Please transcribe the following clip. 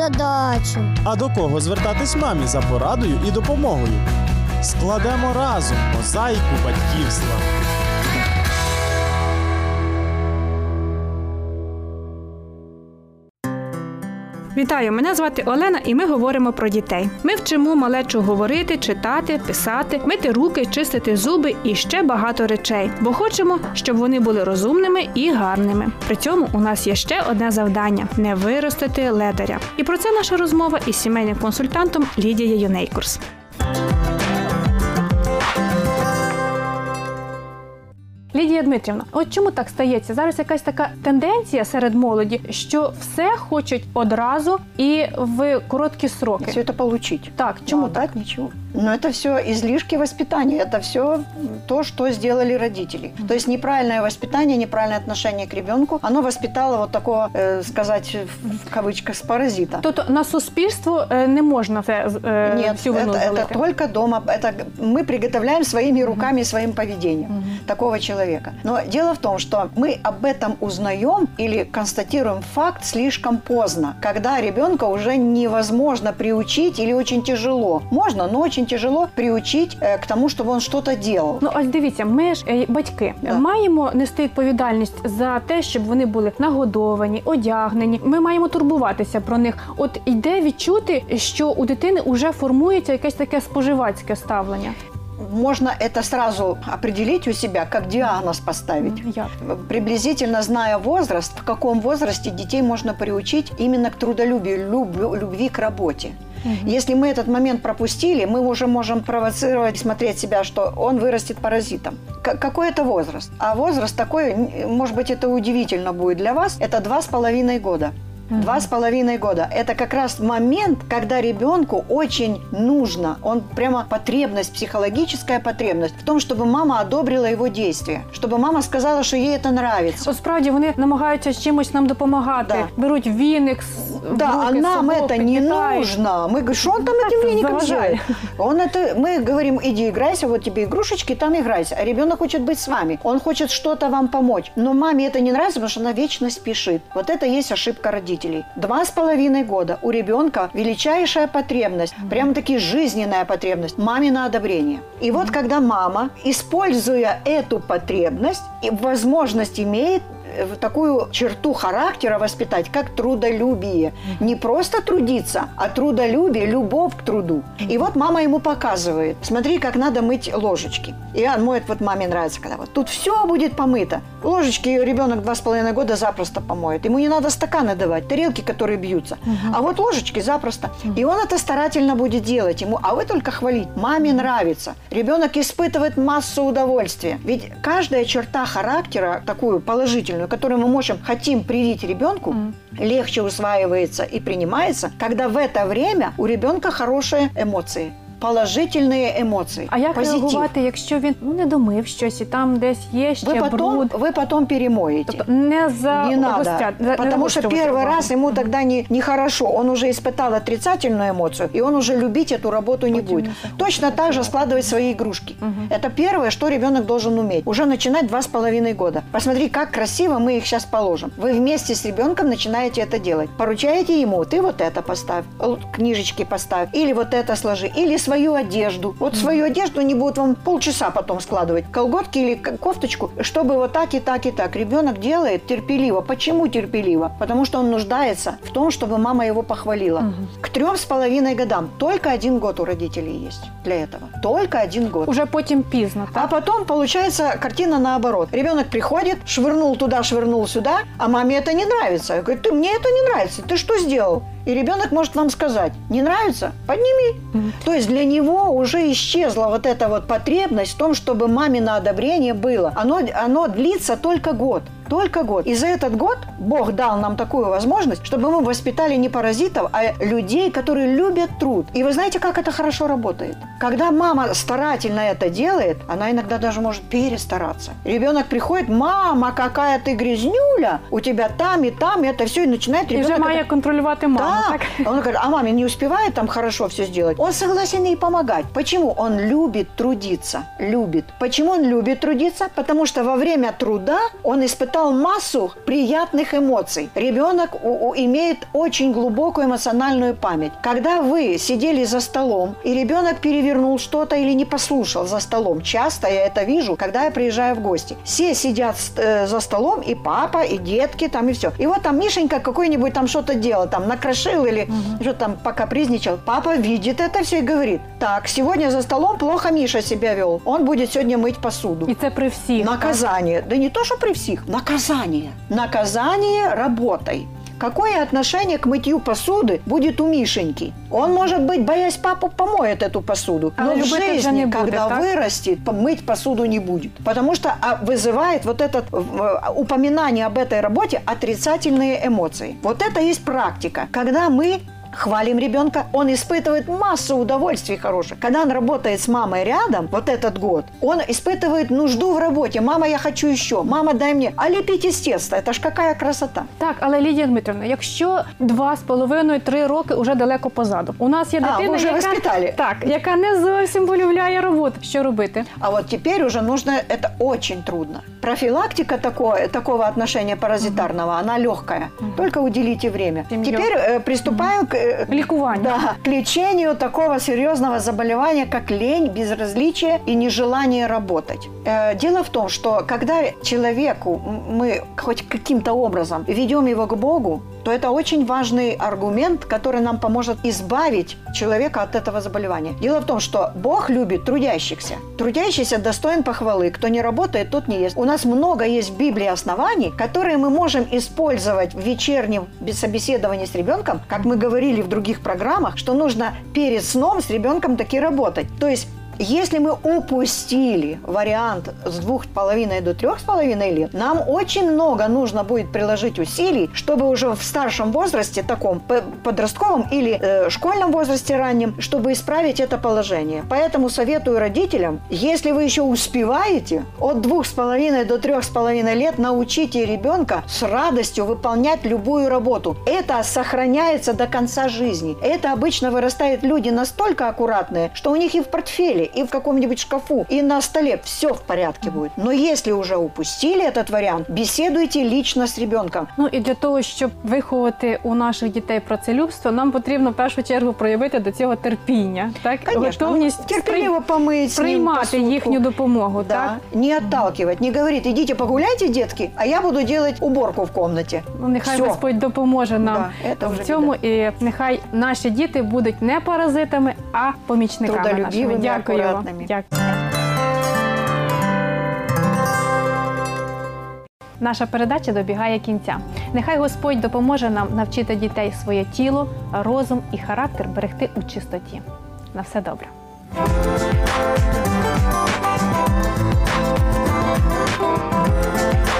задачу. А до кого звертатись мамі за порадою і допомогою? Складемо разом мозаїку батьківства. Вітаю, мене звати Олена, і ми говоримо про дітей. Ми вчимо малечу говорити, читати, писати, мити руки, чистити зуби і ще багато речей, бо хочемо, щоб вони були розумними і гарними. При цьому у нас є ще одне завдання не виростити ледаря. І про це наша розмова із сімейним консультантом Лідією Юнейкурс. Лідія Дмитрівна, от чому так стається? Зараз якась така тенденція серед молоді, що все хочуть одразу і в короткі сроки. Все це получить. Так, чому а так? так ничего. Но это все излишки воспитания. Это все то, что сделали родители. То есть неправильное воспитание, неправильное отношение к ребенку, оно воспитало вот такого, э, сказать в кавычках, с паразита. Тобто на суспільство е, не можна це е, Нет, всю вину это, это только дома. Это мы приготовляем своими руками, своим поведением такого человека. Но дело в том, что мы об этом узнаем или констатируем факт слишком поздно, когда ребенка уже невозможно приучить или очень тяжело. Можно, но очень тяжело приучить э, к тому, чтобы он что-то делал. Ну ось дивіться, ми ж е, батьки Да. маємо нести відповідальність за те, щоб вони були нагодовані, одягнені. Ми маємо турбуватися про них. От йде відчути, що у дитини вже формується якесь таке споживацьке ставлення. Можно это сразу определить у себя, как диагноз поставить. Як? Приблизительно зная возраст, в каком возрасте детей можно приучить именно к трудолюбию, люб- любви к работе. Если мы этот момент пропустили, мы уже можем провоцировать, смотреть себя, что он вырастет паразитом. К- какой это возраст? А возраст такой, может быть, это удивительно будет для вас, это два с половиной года Два с половиной года. Это как раз момент, когда ребенку очень нужно, он прямо потребность, психологическая потребность в том, чтобы мама одобрила его действия, чтобы мама сказала, что ей это нравится. От справді вони намагаються з чимось нам допомагати. Да. Беруть віник, с- в Да, а руки, нам совок, это не підлітають. нужно. Мы говорим, что он там этим веником заважает. делает? Он это, мы говорим, иди играйся, вот тебе игрушечки, там играйся. А ребенок хочет быть с вами. Он хочет что-то вам помочь. Но маме это не нравится, потому что она вечно спешит. Вот это и есть ошибка родителей. Два с половиной года. У ребенка величайшая потребность, прям таки жизненная потребность, мамино одобрение. И вот когда мама, используя эту потребность, и возможность имеет э, в такую черту характера воспитать, как трудолюбие. Не просто трудиться, а трудолюбие, любовь к труду. И вот мама ему показывает, смотри, как надо мыть ложечки. И он моет, вот маме нравится, когда вот тут все будет помыто. Ложечки ребенок два с половиной года запросто помоет. Ему не надо стаканы давать, тарелки, которые бьются. А вот ложечки запросто. И он это старательно будет делать ему. А вы только хвалить. Маме нравится. Ребенок испытывает массу удовольствия. Ведь каждая черта характера, такую положительную, которую мы можем, хотим привить ребенку, легче усваивается и принимается, когда в это время у ребенка хорошие эмоции Положительные эмоции. А як позитив. реагувати, якщо він ну не домив щось і там десь є ще Вы потом, бруд? вы потом перемоете. Тобто не за не надо, гостя- за- не потому что загострювати первый увагу. раз ему тогда не, нехорошо. Он уже испытал отрицательную эмоцию, и он уже любить эту работу не Потом будет. не захочет Точно так же складывать свои игрушки. Это первое, что ребенок должен уметь. Уже начинать два с половиной года. Посмотри, как красиво мы их сейчас положим. Вы вместе с ребенком начинаете это делать. Поручаете ему, ты вот это поставь, л- книжечки поставь, или вот это сложи, или свою одежду. Вот свою одежду не будут вам полчаса потом складывать. Колготки или кофточку, чтобы вот так и так и так. Ребенок делает терпеливо. Почему терпеливо? Потому что он нуждается в том, чтобы мама его похвалила. К трем с половиной годам только один год у родителей есть для этого. Только один год. Уже потім пізно, А так? потом получается картина наоборот. Ребенок приходит, швырнул туда, швырнул сюда, а маме это не нравится. Я говорю, ты мне это не нравится, ты что сделал? И ребенок может вам сказать, не нравится? Подними. То есть для него уже исчезла вот эта вот потребность в том, чтобы мамино одобрение было. Оно, оно длится только год. Только год. И за этот год Бог дал нам такую возможность, чтобы мы воспитали не паразитов, а людей, которые любят труд. И вы знаете, как это хорошо работает? Когда мама старательно это делает, она иногда даже может перестараться. Ребенок приходит, мама, какая ты грязнюля, у тебя там и там, и это все, и начинает І вже ребенок... має это- контролювати маму, да. так? Он говорит, а маме не успевает там хорошо все сделать. Он согласен ей помогать. Почему? Он любит трудиться. Любит. Почему он любит трудиться? Потому что во время труда он испытал испытал массу приятных эмоций. Ребенок имеет очень глубокую эмоциональную память. Когда вы сидели за столом, и ребенок перевернул что-то или не послушал за столом, часто я это вижу, когда я приезжаю в гости. Все сидят э, за столом, и папа, и детки, там, и все. И вот там Мишенька какой-нибудь там что-то делал, там, накрошил или что там покапризничал. Папа видит это все и говорит, так, сегодня за столом плохо Миша себя вел, он будет сегодня мыть посуду. І це при так? Наказание. Да не то, что при всех. Наказание. Наказание работой. Какое отношение к мытью посуды будет у Мишеньки? Он, может быть, боясь папу, помоет эту посуду. А Но в любить это жизни, будет, когда так? вырастет, мыть посуду не будет. Потому что а, вызывает вот это упоминание об этой работе отрицательные эмоции. Вот это есть практика. Когда мы Хвалим ребенка, он испытывает массу удовольствий хороших. Когда он работает с мамой рядом, вот этот год, он испытывает нужду в работе. Мама, я хочу еще. Мама, дай мне. А лепить из теста, это ж какая красота. Так, але Лідія Дмитрівна, якщо два з половиною три роки вже далеко позаду, у нас є А, дитина, ви вже яка, воспитали. так, яка не зовсім полюбляє роботу. Що робити? А вот теперь уже нужно, это очень трудно. Профилактика такое, такого отношения паразитарного, она легкая. Только уделите время. Теперь э, приступаю к, э, Лікування. да, к лечению такого серьезного заболевания, как лень, безразличие и нежелание работать. Э, дело в том, что когда человеку мы хоть каким-то образом ведем его к Богу, то это очень важный аргумент, который нам поможет избавить человека от этого заболевания. Дело в том, что Бог любит трудящихся. Трудящийся достоин похвалы. Кто не работает, тот не ест. У нас много есть в Библии оснований, которые мы можем использовать в вечернем собеседовании с ребенком, как мы говорили в других программах, что нужно перед сном с ребенком таки работать. То есть если мы упустили вариант с двух с половиной до трех с половиной лет, нам очень много нужно будет приложить усилий, чтобы уже в старшем возрасте, таком подростковом или э, школьном возрасте раннем, чтобы исправить это положение. Поэтому советую родителям, если вы еще успеваете, от двух с половиной до трех с половиной лет научите ребенка с радостью выполнять любую работу. Это сохраняется до конца жизни. Это обычно вырастают люди настолько аккуратные, что у них и в портфеле, и в каком-нибудь шкафу, и на столе все в порядке будет. Но если уже упустили этот вариант, беседуйте лично с ребенком. Ну і для того, щоб виховати у наших дітей працелюбство, нам потрібно в першу чергу проявити до цього терпіння, так Конечно, готовність терпеливо помыть, с ним приймати посудку. їхню допомогу. Да, Так не отталкивать, не говорить, идите погуляйте, детки, а я буду делать уборку в комнате. ну нехай Всё. Господь допоможе нам Да, это в вже цьому, і нехай наші діти будуть не паразитами, а помічниками нашими. Трудолюбивими, Дякую щасливо. Дякую. Наша передача добігає кінця. Нехай Господь допоможе нам навчити дітей своє тіло, розум і характер берегти у чистоті. На все добре. Thank you.